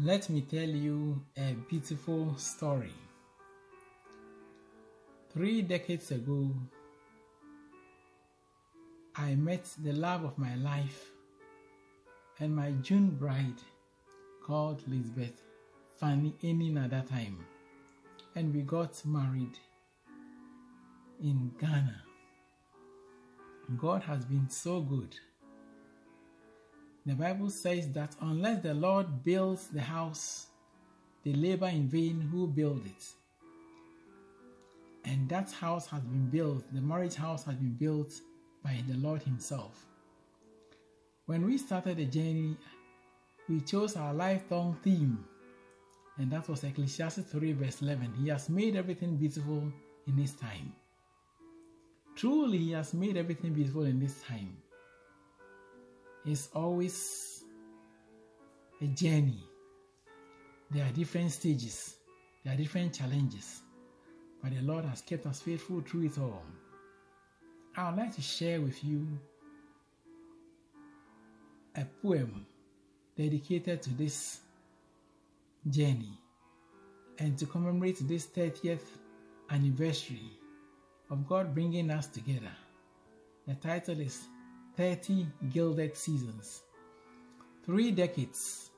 Let me tell you a beautiful story. Three decades ago, I met the love of my life and my June bride called Lisbeth Fanny Enin at that time. And we got married in Ghana. God has been so good. The Bible says that unless the Lord builds the house, they labor in vain who build it. And that house has been built, the marriage house has been built by the Lord Himself. When we started the journey, we chose our lifelong theme, and that was Ecclesiastes 3, verse 11. He has made everything beautiful in His time. Truly, He has made everything beautiful in this time. It's always a journey. There are different stages, there are different challenges, but the Lord has kept us faithful through it all. I would like to share with you a poem dedicated to this journey and to commemorate this 30th anniversary of God bringing us together. The title is 30 Gilded Seasons. Three decades,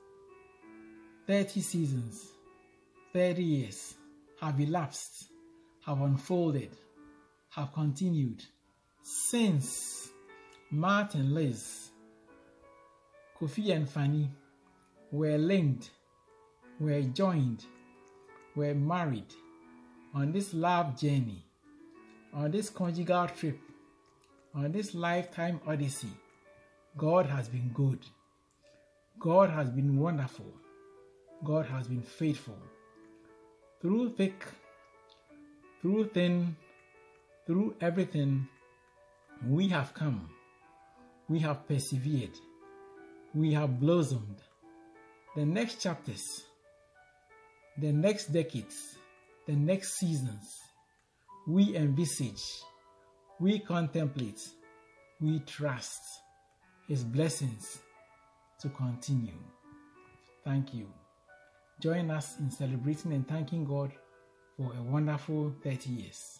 30 seasons, 30 years have elapsed, have unfolded, have continued since Mart and Liz, Kofi and Fanny were linked, were joined, were married on this love journey, on this conjugal trip, on this lifetime odyssey. God has been good. God has been wonderful. God has been faithful. Through thick, through thin, through everything, we have come. We have persevered. We have blossomed. The next chapters, the next decades, the next seasons, we envisage, we contemplate, we trust His blessings to continue. Thank you. Join us in celebrating and thanking God for a wonderful 30 years.